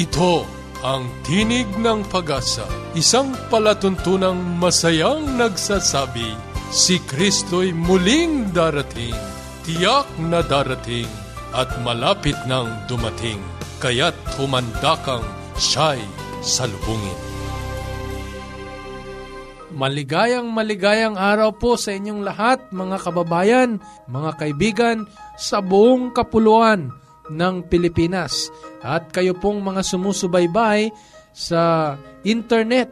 Ito ang Tinig ng Pag-asa, isang palatuntunang masayang nagsasabi, si Kristo'y muling darating, tiyak na darating, at malapit nang dumating, kaya't humanda kang siya'y salubungin. Maligayang maligayang araw po sa inyong lahat, mga kababayan, mga kaibigan, sa buong kapuluan ng Pilipinas at kayo pong mga sumusubaybay sa internet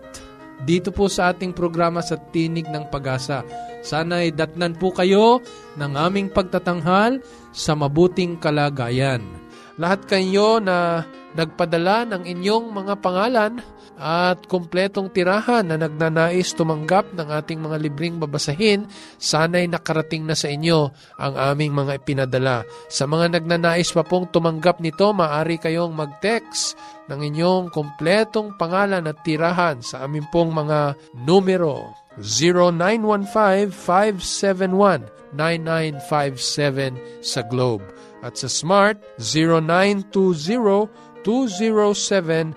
dito po sa ating programa sa Tinig ng Pag-asa. Sana'y datnan po kayo ng aming pagtatanghal sa mabuting kalagayan. Lahat kayo na nagpadala ng inyong mga pangalan at kumpletong tirahan na nagnanais tumanggap ng ating mga libreng babasahin, sana'y nakarating na sa inyo ang aming mga ipinadala. Sa mga nagnanais pa pong tumanggap nito, maaari kayong mag-text ng inyong kumpletong pangalan at tirahan sa aming pong mga numero 0915-571-9957 sa Globe at sa Smart 0920-207-78 0917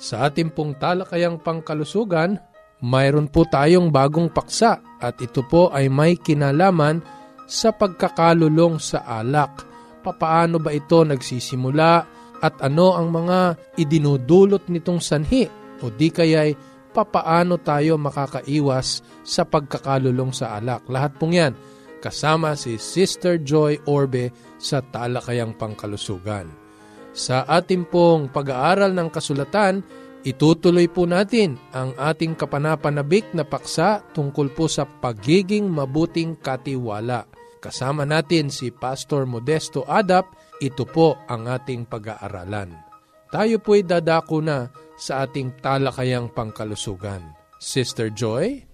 Sa ating pong talakayang pangkalusugan, mayroon po tayong bagong paksa at ito po ay may kinalaman sa pagkakalulong sa alak. Papaano ba ito nagsisimula at ano ang mga idinudulot nitong sanhi o di kaya'y papaano tayo makakaiwas sa pagkakalulong sa alak. Lahat pong yan kasama si Sister Joy Orbe sa Talakayang Pangkalusugan. Sa ating pong pag-aaral ng kasulatan, itutuloy po natin ang ating kapanapanabik na paksa tungkol po sa pagiging mabuting katiwala. Kasama natin si Pastor Modesto Adap, ito po ang ating pag-aaralan. Tayo po'y dadako na sa ating talakayang pangkalusugan. Sister Joy?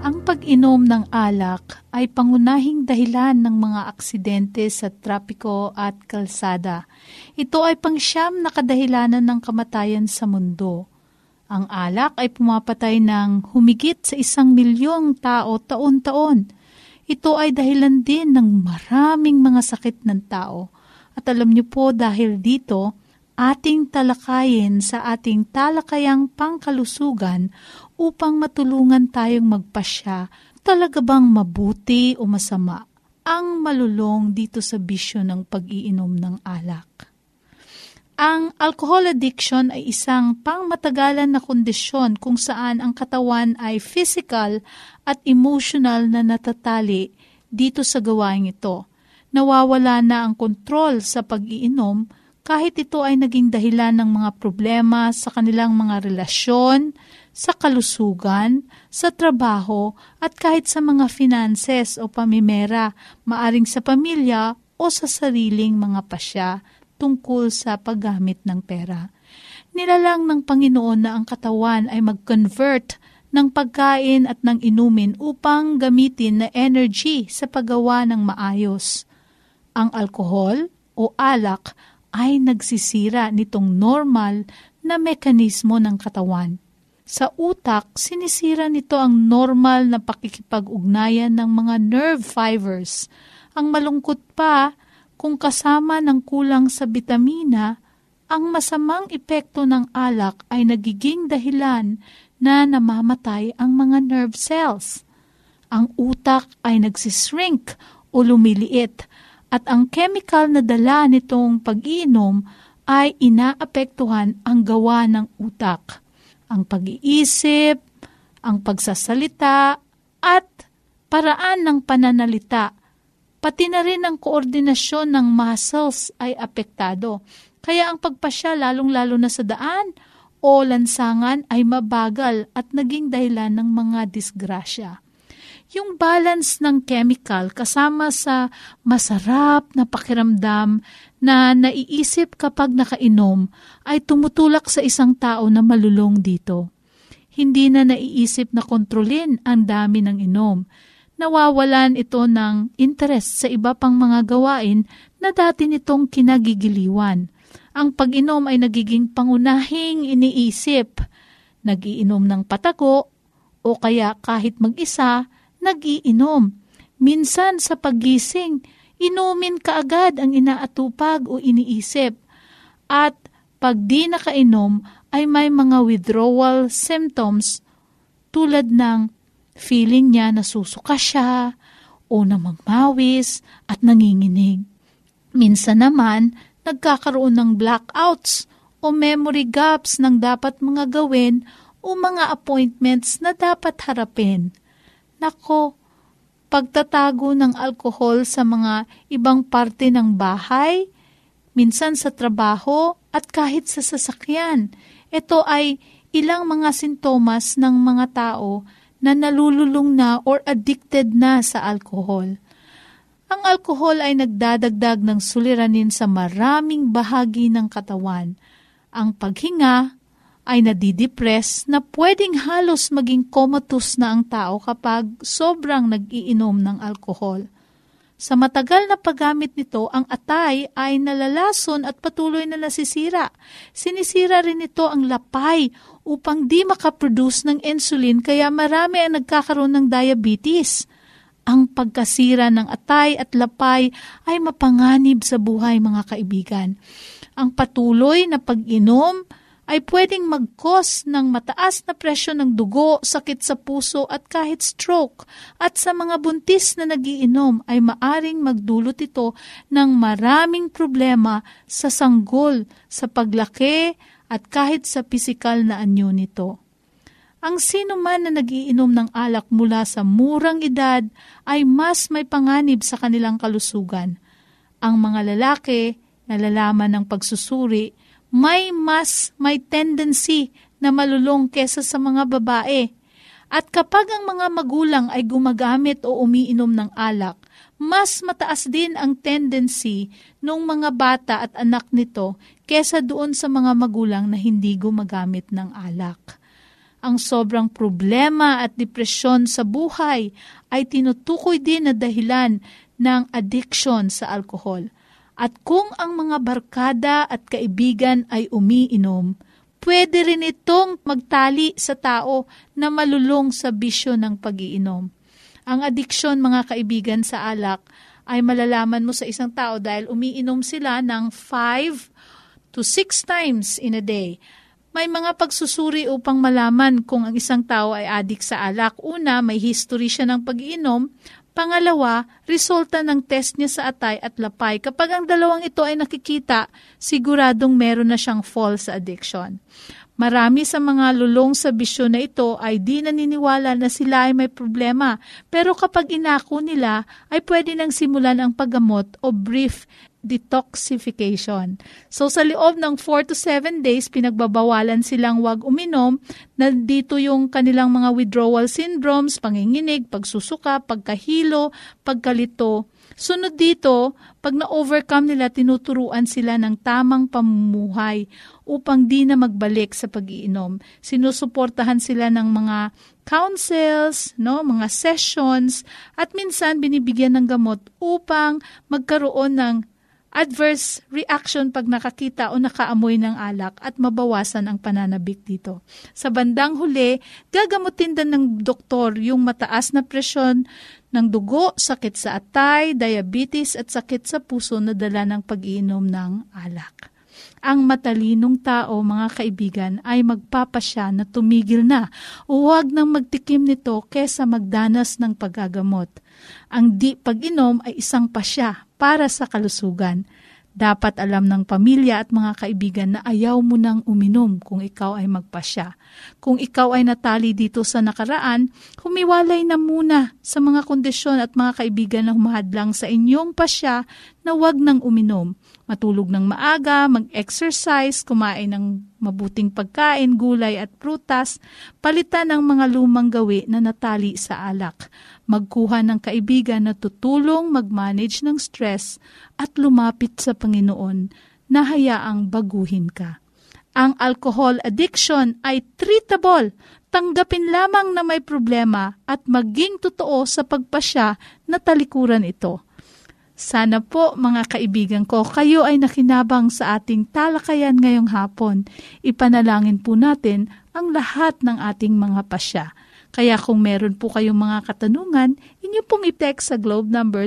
Ang pag-inom ng alak ay pangunahing dahilan ng mga aksidente sa trapiko at kalsada. Ito ay pangsyam na kadahilanan ng kamatayan sa mundo. Ang alak ay pumapatay ng humigit sa isang milyong tao taon-taon. Ito ay dahilan din ng maraming mga sakit ng tao. At alam niyo po dahil dito, ating talakayin sa ating talakayang pangkalusugan upang matulungan tayong magpasya talaga bang mabuti o masama ang malulong dito sa bisyo ng pag-iinom ng alak. Ang alcohol addiction ay isang pangmatagalan na kondisyon kung saan ang katawan ay physical at emotional na natatali dito sa gawain ito. Nawawala na ang kontrol sa pag-iinom kahit ito ay naging dahilan ng mga problema sa kanilang mga relasyon, sa kalusugan, sa trabaho, at kahit sa mga finances o pamimera, maaring sa pamilya o sa sariling mga pasya tungkol sa paggamit ng pera. Nilalang ng Panginoon na ang katawan ay mag-convert ng pagkain at ng inumin upang gamitin na energy sa paggawa ng maayos. Ang alkohol o alak ay nagsisira nitong normal na mekanismo ng katawan. Sa utak, sinisira nito ang normal na pakikipag-ugnayan ng mga nerve fibers. Ang malungkot pa, kung kasama ng kulang sa bitamina, ang masamang epekto ng alak ay nagiging dahilan na namamatay ang mga nerve cells. Ang utak ay nagsishrink o lumiliit at ang chemical na dala nitong pag-iinom ay inaapektuhan ang gawa ng utak, ang pag-iisip, ang pagsasalita, at paraan ng pananalita Pati na rin ang koordinasyon ng muscles ay apektado. Kaya ang pagpasya lalong-lalo na sa daan o lansangan ay mabagal at naging dahilan ng mga disgrasya. Yung balance ng chemical kasama sa masarap na pakiramdam na naiisip kapag nakainom ay tumutulak sa isang tao na malulong dito. hindi na naiisip na kontrolin ang dami ng inom. Nawawalan ito ng interest sa iba pang mga gawain na dati nitong kinagigiliwan. Ang pag-inom ay nagiging pangunahing iniisip. Nagiinom ng patago o kaya kahit mag-isa, nagiinom. Minsan sa paggising, inumin kaagad ang inaatupag o iniisip. At pag di nakainom ay may mga withdrawal symptoms tulad ng feeling niya na susuka siya o na magmawis at nanginginig. Minsan naman, nagkakaroon ng blackouts o memory gaps ng dapat mga gawin o mga appointments na dapat harapin. Nako, pagtatago ng alkohol sa mga ibang parte ng bahay, minsan sa trabaho at kahit sa sasakyan. Ito ay ilang mga sintomas ng mga tao na nalululong na or addicted na sa alkohol. Ang alkohol ay nagdadagdag ng suliranin sa maraming bahagi ng katawan. Ang paghinga ay nadidepress na pwedeng halos maging comatose na ang tao kapag sobrang nag-iinom ng alkohol. Sa matagal na paggamit nito, ang atay ay nalalason at patuloy na nasisira. Sinisira rin nito ang lapay upang di makaproduce ng insulin kaya marami ang nagkakaroon ng diabetes. Ang pagkasira ng atay at lapay ay mapanganib sa buhay mga kaibigan. Ang patuloy na pag-inom ay pwedeng mag-cause ng mataas na presyon ng dugo, sakit sa puso at kahit stroke. At sa mga buntis na nagiinom ay maaring magdulot ito ng maraming problema sa sanggol, sa paglaki at kahit sa pisikal na anyo nito. Ang sino man na nagiinom ng alak mula sa murang edad ay mas may panganib sa kanilang kalusugan. Ang mga lalaki, nalalaman ng pagsusuri, may mas may tendency na malulong kesa sa mga babae. At kapag ang mga magulang ay gumagamit o umiinom ng alak, mas mataas din ang tendency ng mga bata at anak nito kesa doon sa mga magulang na hindi gumagamit ng alak. Ang sobrang problema at depresyon sa buhay ay tinutukoy din na dahilan ng addiction sa alkohol. At kung ang mga barkada at kaibigan ay umiinom, pwede rin itong magtali sa tao na malulong sa bisyo ng pagiinom. Ang adiksyon mga kaibigan sa alak ay malalaman mo sa isang tao dahil umiinom sila ng 5 to 6 times in a day. May mga pagsusuri upang malaman kung ang isang tao ay adik sa alak. Una, may history siya ng pagiinom. Pangalawa, resulta ng test niya sa atay at lapay. Kapag ang dalawang ito ay nakikita, siguradong meron na siyang fall sa addiction. Marami sa mga lulong sa bisyo na ito ay di naniniwala na sila ay may problema. Pero kapag inako nila, ay pwede nang simulan ang paggamot o brief detoxification. So sa loob ng 4 to 7 days, pinagbabawalan silang wag uminom. Nandito yung kanilang mga withdrawal syndromes, panginginig, pagsusuka, pagkahilo, pagkalito. Sunod dito, pag na-overcome nila, tinuturuan sila ng tamang pamumuhay upang di na magbalik sa pag-iinom. Sinusuportahan sila ng mga councils, no, mga sessions, at minsan binibigyan ng gamot upang magkaroon ng adverse reaction pag nakakita o nakaamoy ng alak at mabawasan ang pananabik dito. Sa bandang huli, gagamutin din ng doktor yung mataas na presyon ng dugo, sakit sa atay, diabetes at sakit sa puso na dala ng pag-iinom ng alak. Ang matalinong tao, mga kaibigan, ay magpapasya na tumigil na. Huwag nang magtikim nito kesa magdanas ng paggagamot. Ang di pag-inom ay isang pasya para sa kalusugan. Dapat alam ng pamilya at mga kaibigan na ayaw mo nang uminom kung ikaw ay magpasya. Kung ikaw ay natali dito sa nakaraan, humiwalay na muna sa mga kondisyon at mga kaibigan na humahadlang sa inyong pasya na huwag nang uminom. Matulog ng maaga, mag-exercise, kumain ng mabuting pagkain, gulay at prutas, palitan ng mga lumang gawi na natali sa alak magkuha ng kaibigan na tutulong mag-manage ng stress at lumapit sa Panginoon na hayaang baguhin ka. ang alcohol addiction ay treatable. Tanggapin lamang na may problema at maging totoo sa pagpasya na talikuran ito. Sana po mga kaibigan ko, kayo ay nakinabang sa ating talakayan ngayong hapon. Ipanalangin po natin ang lahat ng ating mga pasya. Kaya kung meron po kayong mga katanungan, inyo pong i-text sa globe number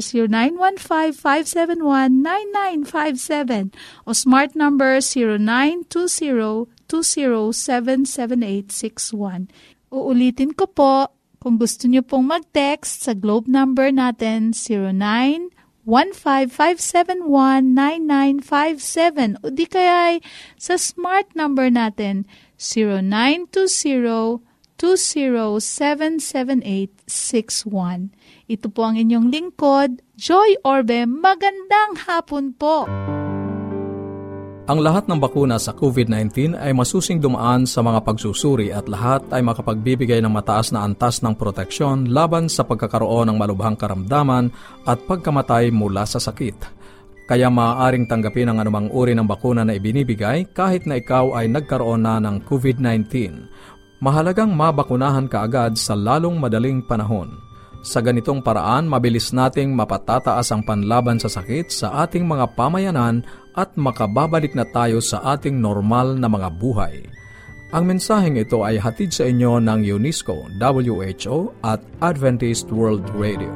0915-571-9957 o smart number 0920-2077861. Uulitin ko po, kung gusto nyo pong mag-text sa globe number natin 09 155719957 o di kaya sa smart number natin 0920 0917-2077861. Ito po ang inyong lingkod, Joy Orbe. Magandang hapon po! Ang lahat ng bakuna sa COVID-19 ay masusing dumaan sa mga pagsusuri at lahat ay makapagbibigay ng mataas na antas ng proteksyon laban sa pagkakaroon ng malubhang karamdaman at pagkamatay mula sa sakit. Kaya maaaring tanggapin ang anumang uri ng bakuna na ibinibigay kahit na ikaw ay nagkaroon na ng COVID-19 mahalagang mabakunahan ka agad sa lalong madaling panahon. Sa ganitong paraan, mabilis nating mapatataas ang panlaban sa sakit sa ating mga pamayanan at makababalik na tayo sa ating normal na mga buhay. Ang mensaheng ito ay hatid sa inyo ng UNESCO, WHO at Adventist World Radio.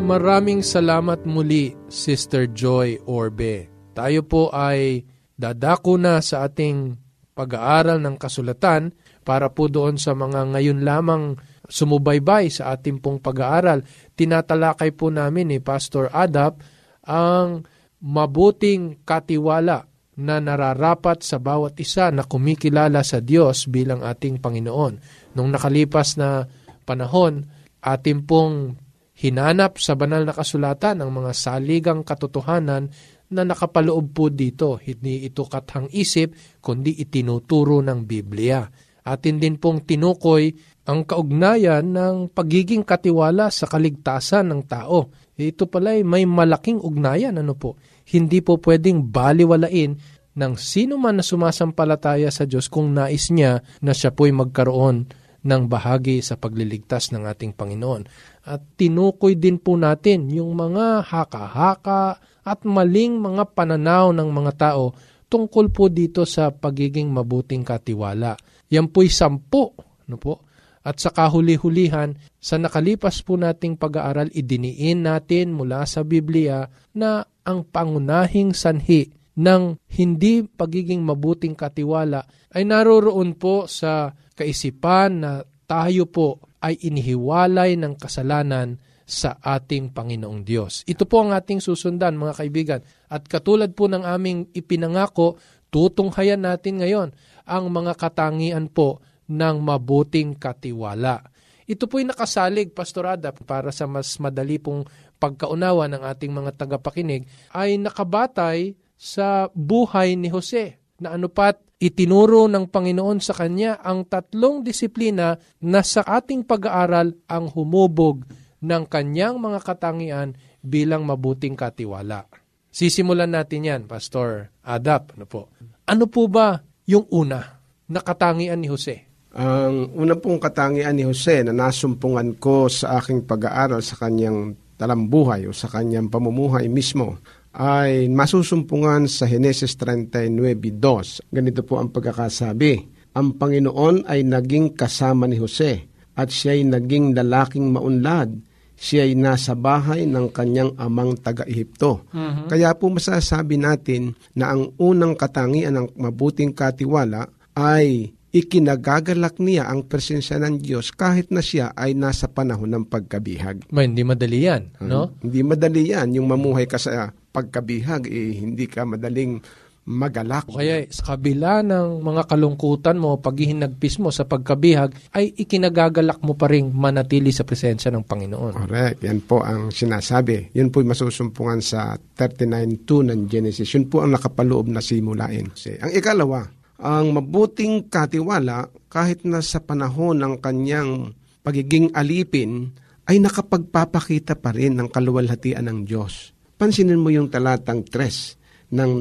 Maraming salamat muli, Sister Joy Orbe. Tayo po ay dadako na sa ating pag-aaral ng kasulatan para po doon sa mga ngayon lamang sumubaybay sa ating pong pag-aaral. Tinatalakay po namin ni Pastor Adap ang mabuting katiwala na nararapat sa bawat isa na kumikilala sa Diyos bilang ating Panginoon. Nung nakalipas na panahon, ating pong hinanap sa banal na kasulatan ang mga saligang katotohanan na nakapaloob po dito. Hindi ito kathang isip, kundi itinuturo ng Biblia atin din pong tinukoy ang kaugnayan ng pagiging katiwala sa kaligtasan ng tao. Ito pala ay may malaking ugnayan. Ano po? Hindi po pwedeng baliwalain ng sino man na sumasampalataya sa Diyos kung nais niya na siya po'y magkaroon ng bahagi sa pagliligtas ng ating Panginoon. At tinukoy din po natin yung mga haka-haka at maling mga pananaw ng mga tao tungkol po dito sa pagiging mabuting katiwala. Yan po'y sampu. No po? At sa kahuli-hulihan, sa nakalipas po nating pag-aaral, idiniin natin mula sa Biblia na ang pangunahing sanhi ng hindi pagiging mabuting katiwala ay naroroon po sa kaisipan na tayo po ay inihiwalay ng kasalanan sa ating Panginoong Diyos. Ito po ang ating susundan mga kaibigan. At katulad po ng aming ipinangako, tutunghayan natin ngayon ang mga katangian po ng mabuting katiwala. Ito po'y nakasalig, Pastorada, para sa mas madali pong pagkaunawa ng ating mga tagapakinig, ay nakabatay sa buhay ni Jose na anupat itinuro ng Panginoon sa kanya ang tatlong disiplina na sa ating pag-aaral ang humubog ng kanyang mga katangian bilang mabuting katiwala. Sisimulan natin yan, Pastor Adap. Ano po? Ano po ba yung una na katangian ni Jose? Ang una pong katangian ni Jose na nasumpungan ko sa aking pag-aaral sa kanyang talambuhay o sa kanyang pamumuhay mismo ay masusumpungan sa Henesis 39.2. Ganito po ang pagkakasabi. Ang Panginoon ay naging kasama ni Jose at siya'y naging lalaking maunlad siya ay nasa bahay ng kanyang amang taga-Ehipto. Uh-huh. Kaya po masasabi natin na ang unang katangian ng mabuting katiwala ay ikinagagalak niya ang presensya ng Diyos kahit na siya ay nasa panahon ng pagkabihag. May, hindi madali yan, no? Hmm, hindi madali yan. Yung mamuhay ka sa pagkabihag, eh, hindi ka madaling magalak. O kaya sa kabila ng mga kalungkutan mo, paghihinagpis mo sa pagkabihag, ay ikinagagalak mo pa rin manatili sa presensya ng Panginoon. Correct. Yan po ang sinasabi. Yun po masusumpungan sa 39.2 ng Genesis. Yun po ang nakapaloob na simulain. Ang ikalawa, ang mabuting katiwala kahit na sa panahon ng kanyang pagiging alipin ay nakapagpapakita pa rin ng kaluwalhatian ng Diyos. Pansinin mo yung talatang 3 ng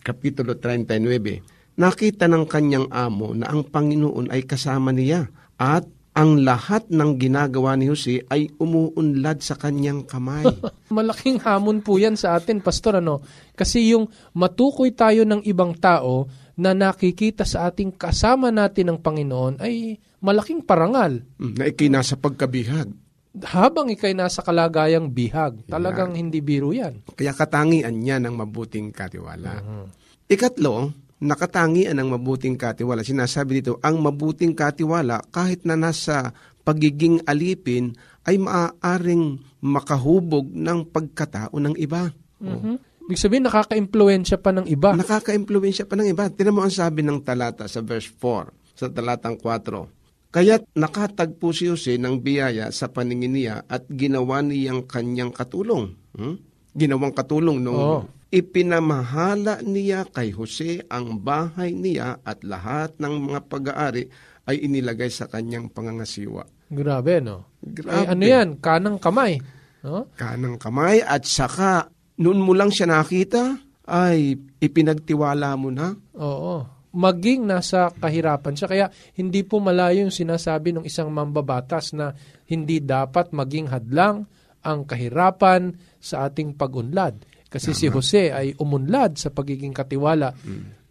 Kapitulo 39. nakita ng kanyang amo na ang Panginoon ay kasama niya at ang lahat ng ginagawa ni Jose ay umuunlad sa kanyang kamay. Malaking hamon po yan sa atin, Pastor. Ano? Kasi yung matukoy tayo ng ibang tao na nakikita sa ating kasama natin ng Panginoon ay malaking parangal. Mm, na ikinasa pagkabihag. Habang ikay nasa kalagayang bihag, talagang hindi biro yan. Kaya katangian niya ng mabuting katiwala. Mhm. Ikatlo, nakatangian ng mabuting katiwala. Sinasabi dito, ang mabuting katiwala kahit na nasa pagiging alipin ay maaaring makahubog ng pagkatao ng iba. Mhm. Ibig sabihin, nakaka-impluensya pa ng iba. Nakaka-impluensya pa ng iba. Tinan mo ang sabi ng talata sa verse 4, sa talatang 4. Kaya't nakatagpo si Jose ng biyaya sa paningin niya at ginawa niyang kanyang katulong. Hmm? Ginawang katulong nung Oo. ipinamahala niya kay Jose ang bahay niya at lahat ng mga pag-aari ay inilagay sa kanyang pangangasiwa. Grabe, no? Grabe. Ay, ano yan? Kanang kamay. No? Kanang kamay at saka noon mo lang siya nakita ay ipinagtiwala mo na. Oo. Maging nasa kahirapan siya. Kaya hindi po malayo yung sinasabi ng isang mambabatas na hindi dapat maging hadlang ang kahirapan sa ating pagunlad. Kasi si Jose ay umunlad sa pagiging katiwala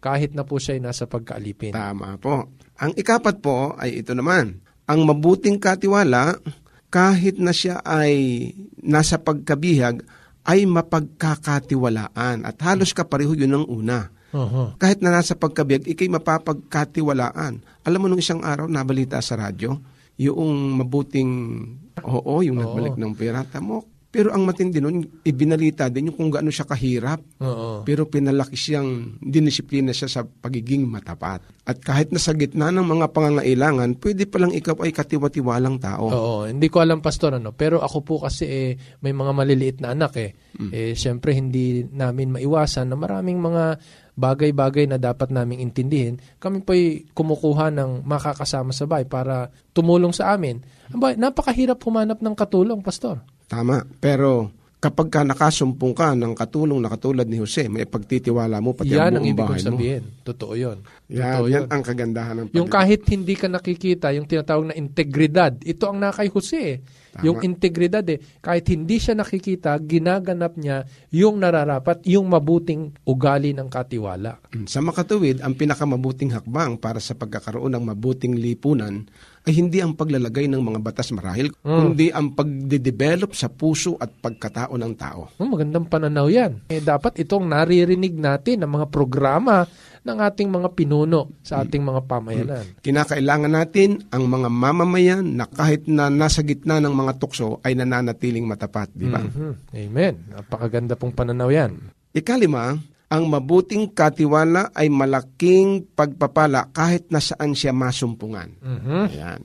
kahit na po siya ay nasa pagkaalipin. Tama po. Ang ikapat po ay ito naman. Ang mabuting katiwala, kahit na siya ay nasa pagkabihag, ay mapagkakatiwalaan. At halos kapareho yun ng una. Oo. Kahit na nasa pagkabihag, ikay mapapagkatiwalaan. Alam mo nung isang araw, nabalita sa radyo, yung mabuting, oo, yung nagbalik ng pera. Tamo, pero ang matindi nun, ibinalita din yung kung gaano siya kahirap. Oo. Pero pinalaki siyang dinisiplina siya sa pagiging matapat. At kahit nasa gitna ng mga pangangailangan, pwede palang ikaw ay katiwatiwalang tao. Oo, hindi ko alam pastor ano, pero ako po kasi eh, may mga maliliit na anak eh. Eh syempre hindi namin maiwasan na maraming mga bagay-bagay na dapat naming intindihin. Kami po ay kumukuha ng makakasama sa bahay para tumulong sa amin. Aba, napakahirap humanap ng katulong, pastor. Tama. Pero kapag ka nakasumpong ka ng katulong na katulad ni Jose, may pagtitiwala mo pati yan ang ang buong ibig bahay kong mo. sabihin. Totoo yun. Yan, Totoo yan yun. ang kagandahan ng Yung pag- kahit hindi ka nakikita, yung tinatawag na integridad, ito ang nakay Jose. eh. Yung integridad eh, kahit hindi siya nakikita, ginaganap niya yung nararapat, yung mabuting ugali ng katiwala. Sa makatuwid, ang pinakamabuting hakbang para sa pagkakaroon ng mabuting lipunan ay hindi ang paglalagay ng mga batas marahil, kundi ang pagde-develop sa puso at pagkatao ng tao. Oh, magandang pananaw yan. Eh, dapat itong naririnig natin ng mga programa ng ating mga pinuno sa ating mga pamayanan. Kinakailangan natin ang mga mamamayan na kahit na nasa gitna ng mga tukso ay nananatiling matapat, di ba? Mhm. Amen. Napakaganda pong pananaw yan. Ikalima, ang mabuting katiwala ay malaking pagpapala kahit na saan siya masumpungan. Mhm. Ayan.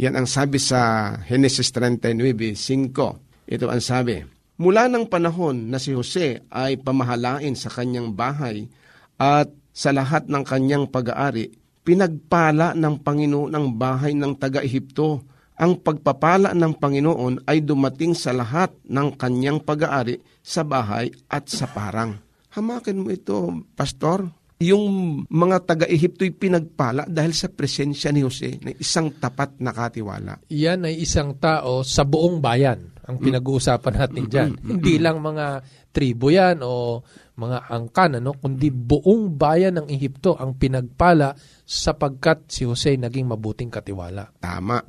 Yan ang sabi sa Genesis 39.5. Ito ang sabi, Mula ng panahon na si Jose ay pamahalain sa kanyang bahay at sa lahat ng kanyang pag-aari, pinagpala ng Panginoon ang bahay ng taga-Ehipto. Ang pagpapala ng Panginoon ay dumating sa lahat ng kanyang pag-aari sa bahay at sa parang. Hamakin mo ito, Pastor. Yung mga taga-Ehipto'y pinagpala dahil sa presensya ni Jose na isang tapat na katiwala. Yan ay isang tao sa buong bayan ang pinag-uusapan natin dyan. Hindi lang mga tribo yan o mga angkan, ano, kundi buong bayan ng Ehipto ang pinagpala sapagkat si Jose naging mabuting katiwala. Tama.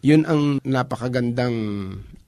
Yun ang napakagandang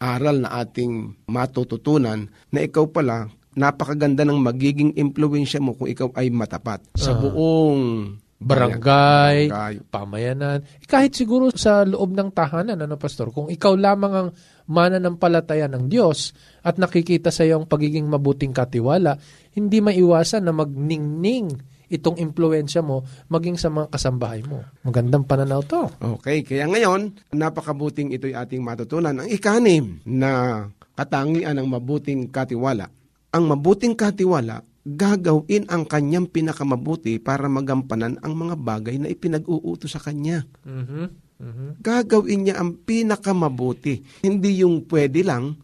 aral na ating matututunan na ikaw pala, napakaganda ng magiging impluensya mo kung ikaw ay matapat sa buong Barangay, Barangay. pamayanan, eh, kahit siguro sa loob ng tahanan, ano pastor, kung ikaw lamang ang mananampalataya ng Diyos at nakikita sa iyo ang pagiging mabuting katiwala, hindi maiwasan na magningning itong impluensya mo maging sa mga kasambahay mo. Magandang pananaw to. Okay, kaya ngayon, napakabuting ito'y ating matutunan. Ang ikanim na katangian ng mabuting katiwala. Ang mabuting katiwala, gagawin ang kanyang pinakamabuti para magampanan ang mga bagay na ipinag-uuto sa kanya. Mhm. Mhm. Gagawin niya ang pinakamabuti. Hindi yung pwede lang,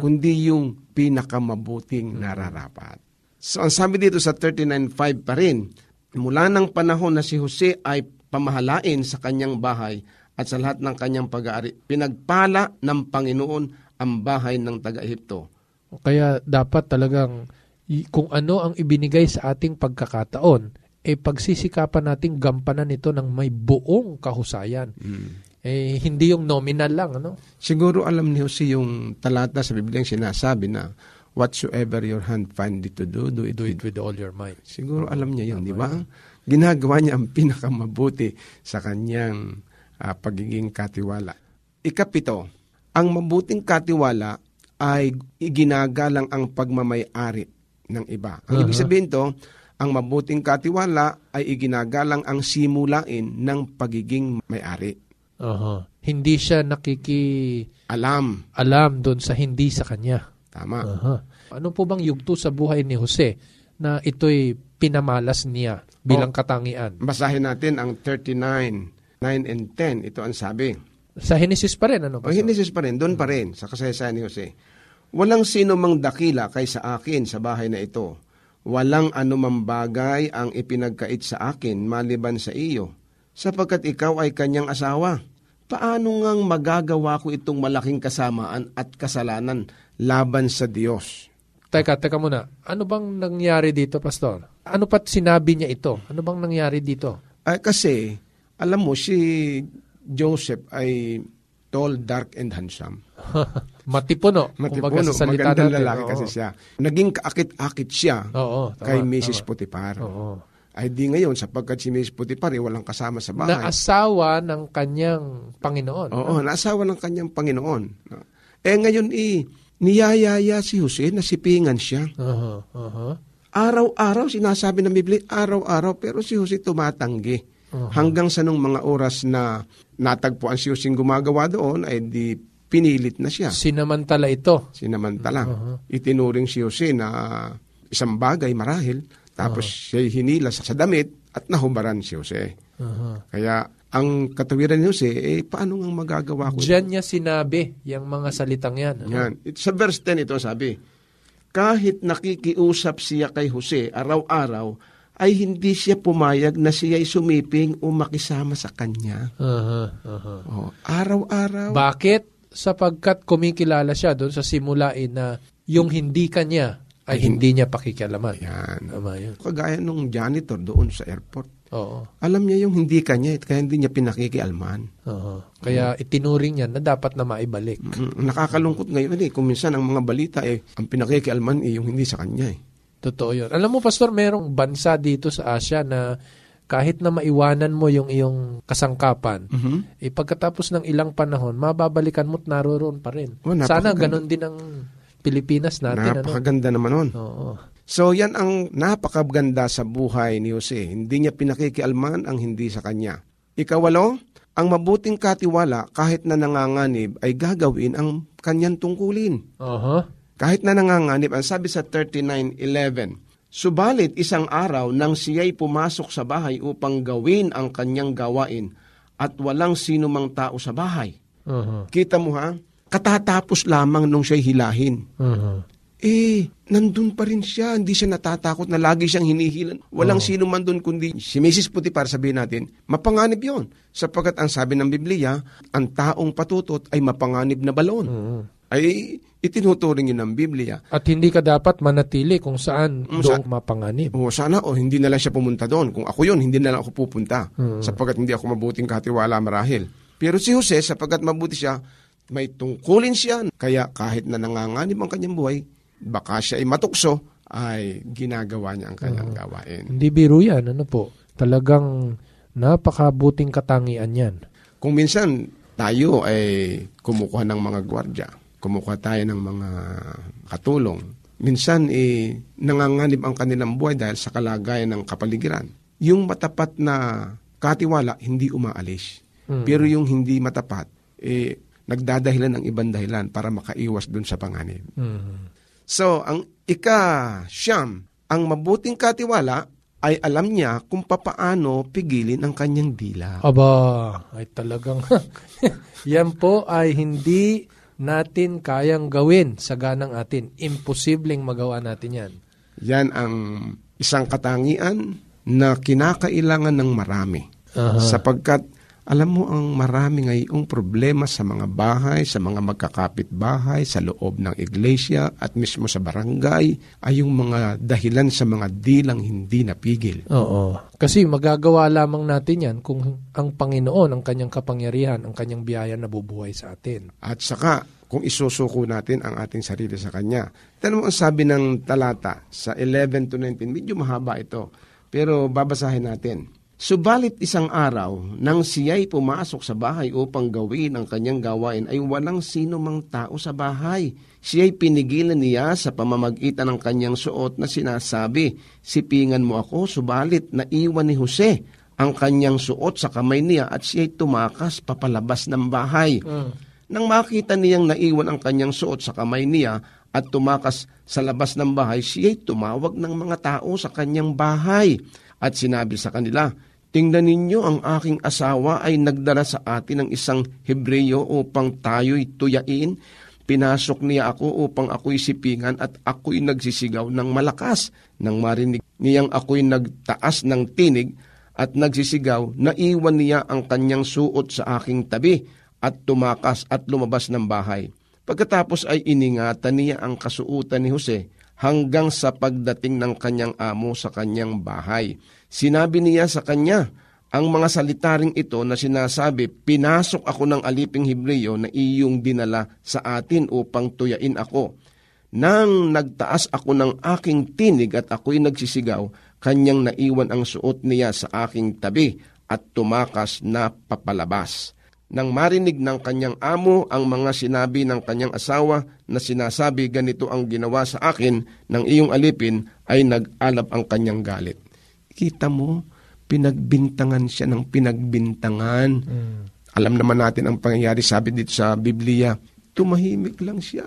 kundi yung pinakamabuting nararapat. So ang sabi dito sa 39.5 pa rin, mula ng panahon na si Jose ay pamahalain sa kanyang bahay at sa lahat ng kanyang pag-aari, pinagpala ng Panginoon ang bahay ng taga-Ehipto. Kaya dapat talagang kung ano ang ibinigay sa ating pagkakataon, eh pagsisikapan nating gampanan ito ng may buong kahusayan. Eh, hindi yung nominal lang, ano? Siguro alam ni Jose yung talata sa Biblia yung sinasabi na whatsoever your hand find it to do, do it, Do it with all your might. Siguro alam niya yun, di ba? Ginagawa niya ang pinakamabuti sa kanyang ah, pagiging katiwala. Ikapito, ang mabuting katiwala ay iginagalang ang pagmamay-ari ng iba. Ang ibig sabihin to, ang mabuting katiwala ay iginagalang ang simulain ng pagiging may-ari. Aha. Hindi siya nakiki Alam, alam doon sa hindi sa kanya. tama. Aha. Ano po bang yugto sa buhay ni Jose na ito'y pinamalas niya bilang katangian? Basahin natin ang 39, 9 and 10. Ito ang sabi. Sa Genesis pa rin, ano? O Genesis pa rin, doon pa rin, sa kasaysayan ni Jose. Walang sino mang dakila kaysa akin sa bahay na ito. Walang anumang bagay ang ipinagkait sa akin maliban sa iyo, sapagkat ikaw ay kanyang asawa. Paano ngang magagawa ko itong malaking kasamaan at kasalanan laban sa Diyos? Teka, teka muna. Ano bang nangyari dito, Pastor? Ano pat sinabi niya ito? Ano bang nangyari dito? Ay, kasi, alam mo, si Joseph ay tall, dark, and handsome. Matipuno. Matipuno, sa magandang natin. lalaki Oo. kasi siya. Naging kaakit-akit siya Oo, tama, kay Mrs. tama. Potiphar. Oo. Ay di ngayon, sapagkat si Mrs. Potiphar ay walang kasama sa bahay. Na asawa ng kanyang Panginoon. Oo, naasawa ng kanyang Panginoon. Eh ngayon, eh, niyayaya si Jose, nasipingan siya. Aha, aha. Araw-araw, sinasabi ng Biblia, araw-araw, pero si Jose tumatanggi. Hanggang sa nung mga oras na natagpuan si Jose gumagawa doon, ay di pinilit na siya. Sinamantala ito. Sinamantala. Itinuring si Jose na isang bagay marahil, tapos siya'y hinila sa damit at nahubaran si Jose. Aha. Kaya ang katawiran ni Jose, eh, paano nga magagawa ko? Diyan niya sinabi yung mga salitang yan. ano? Yan. It- Sa verse 10 ito sabi, kahit nakikiusap siya kay Jose araw-araw, ay hindi siya pumayag na siya'y sumiping o makisama sa kanya. Aha, aha. Oh, araw-araw. Bakit? Sapagkat kumikilala siya doon sa simulain na yung hindi kanya ay hindi niya pakikialaman. Yan. Tama yun. Kagaya nung janitor doon sa airport. Oo. Alam niya yung hindi kanya, kaya hindi niya pinakikialman. Oo. Kaya itinuring niya na dapat na maibalik. Mm, Nakakalungkot ngayon eh, kung minsan ang mga balita eh, ang pinakikialman eh, yung hindi sa kanya eh. Totoo yun. Alam mo, Pastor, merong bansa dito sa Asia na kahit na maiwanan mo yung iyong kasangkapan, eh pagkatapos ng ilang panahon, mababalikan mo't naroon pa rin. Oh. Sana ganun din ang Pilipinas natin. Ano? Napakaganda naman nun. Oo. So yan ang napakaganda sa buhay ni Jose. Hindi niya pinakikialman ang hindi sa kanya. Ikawalo, ang mabuting katiwala kahit na nanganganib ay gagawin ang kanyang tungkulin. Aha. Kahit na nanganganib, ang sabi sa 39.11, Subalit isang araw nang siya'y pumasok sa bahay upang gawin ang kanyang gawain at walang sino mang tao sa bahay. Aha. Kita mo ha, katatapos lamang nung siya'y hilahin. Aha. Eh, nandun pa rin siya. Hindi siya natatakot na lagi siyang hinihilan. Walang sino man dun kundi si Mrs. Putipar sabihin natin, mapanganib yon Sapagkat ang sabi ng Biblia, ang taong patutot ay mapanganib na balon. Ay itinuturing yun ng Biblia. At hindi ka dapat manatili kung saan Mm, doon mapanganib. O sana o hindi na lang siya pumunta doon. Kung ako yun, hindi na lang ako pupunta. Sapagkat hindi ako mabuting katiwala marahil. Pero si Jose, sapagkat mabuti siya, may tungkulin siya. Kaya kahit na nanganganib ang kanyang buhay, baka siya ay matukso, ay ginagawa niya ang kanyang gawain. Hindi biro yan. Ano po? Talagang napakabuting katangian yan. Kung minsan tayo ay kumukuha ng mga gwardya, kumukuha tayo ng mga katulong, minsan eh, nanganganib ang kanilang buhay dahil sa kalagayan ng kapaligiran. Yung matapat na katiwala, hindi umaalis. Pero yung hindi matapat, eh, nagdadahilan ng ibang dahilan para makaiwas dun sa panganib. Mhm. So, ang ika siyam, ang mabuting katiwala ay alam niya kung papaano pigilin ang kanyang dila. Aba, ay talagang yan po ay hindi natin kayang gawin sa ganang atin. Imposibleng magawa natin yan. Yan ang isang katangian na kinakailangan ng marami. Aha. Sapagkat alam mo ang marami ngayong problema sa mga bahay, sa mga magkakapit bahay, sa loob ng iglesia at mismo sa barangay ay yung mga dahilan sa mga dilang hindi napigil. Oo. Kasi magagawa lamang natin yan kung ang Panginoon, ang kanyang kapangyarihan, ang kanyang biyaya na bubuhay sa atin. At saka, kung isusuko natin ang ating sarili sa Kanya. Tanong mo ang sabi ng talata sa 11 to 19, medyo mahaba ito, pero babasahin natin. Subalit isang araw, nang siya'y pumasok sa bahay upang gawin ang kanyang gawain, ay walang sino mang tao sa bahay. Siya'y pinigilan niya sa pamamagitan ng kanyang suot na sinasabi, Sipingan mo ako, subalit naiwan ni Jose ang kanyang suot sa kamay niya at siya'y tumakas papalabas ng bahay. Nang makita niyang naiwan ang kanyang suot sa kamay niya at tumakas sa labas ng bahay, siya'y tumawag ng mga tao sa kanyang bahay at sinabi sa kanila, Tingnan ninyo ang aking asawa ay nagdala sa atin ng isang Hebreyo upang tayo'y tuyain. Pinasok niya ako upang ako'y sipingan at ako'y nagsisigaw ng malakas. Nang marinig niyang ako'y nagtaas ng tinig at nagsisigaw, naiwan niya ang kanyang suot sa aking tabi at tumakas at lumabas ng bahay. Pagkatapos ay iningatan niya ang kasuutan ni Jose hanggang sa pagdating ng kanyang amo sa kanyang bahay. Sinabi niya sa kanya, ang mga salitaring ito na sinasabi, pinasok ako ng aliping Hebreyo na iyong dinala sa atin upang tuyain ako. Nang nagtaas ako ng aking tinig at ako'y nagsisigaw, kanyang naiwan ang suot niya sa aking tabi at tumakas na papalabas. Nang marinig ng kanyang amo ang mga sinabi ng kanyang asawa na sinasabi ganito ang ginawa sa akin ng iyong alipin ay nag-alab ang kanyang galit. Kita mo, pinagbintangan siya ng pinagbintangan. Mm. Alam naman natin ang pangyayari, sabi dito sa Biblia, tumahimik lang siya.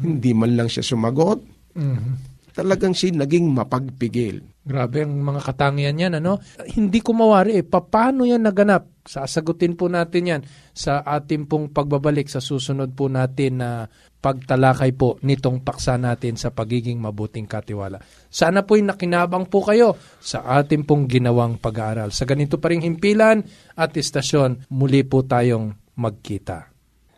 Hindi man lang siya sumagot. Mhm. Talagang siya naging mapagpigil. Grabe ang mga katangian yan, ano? Hindi ko mawari eh. Paano yan naganap? Sasagutin po natin yan sa ating pong pagbabalik sa susunod po natin na pagtalakay po nitong paksa natin sa pagiging mabuting katiwala. Sana po'y nakinabang po kayo sa ating pong ginawang pag-aaral. Sa ganito pa ring himpilan at istasyon, muli po tayong magkita.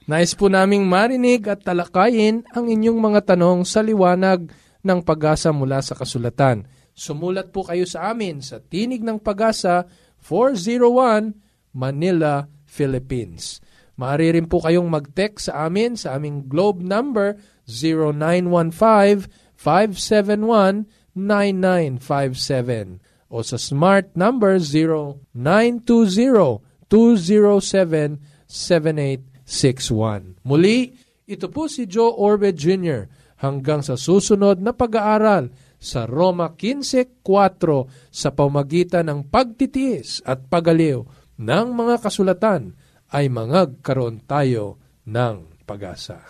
Nais po naming marinig at talakayin ang inyong mga tanong sa liwanag ng pag-asa mula sa kasulatan. Sumulat po kayo sa amin sa Tinig ng Pag-asa 401 Manila, Philippines. Maaari rin po kayong mag-text sa amin sa aming globe number 0915-571-9957 o sa smart number 0920-207-7861. Muli, ito po si Joe Orbe Jr. hanggang sa susunod na pag-aaral sa Roma 15.4 sa pamagitan ng pagtitiis at pagaliw ng mga kasulatan ay mangagkaroon tayo ng pag-asa.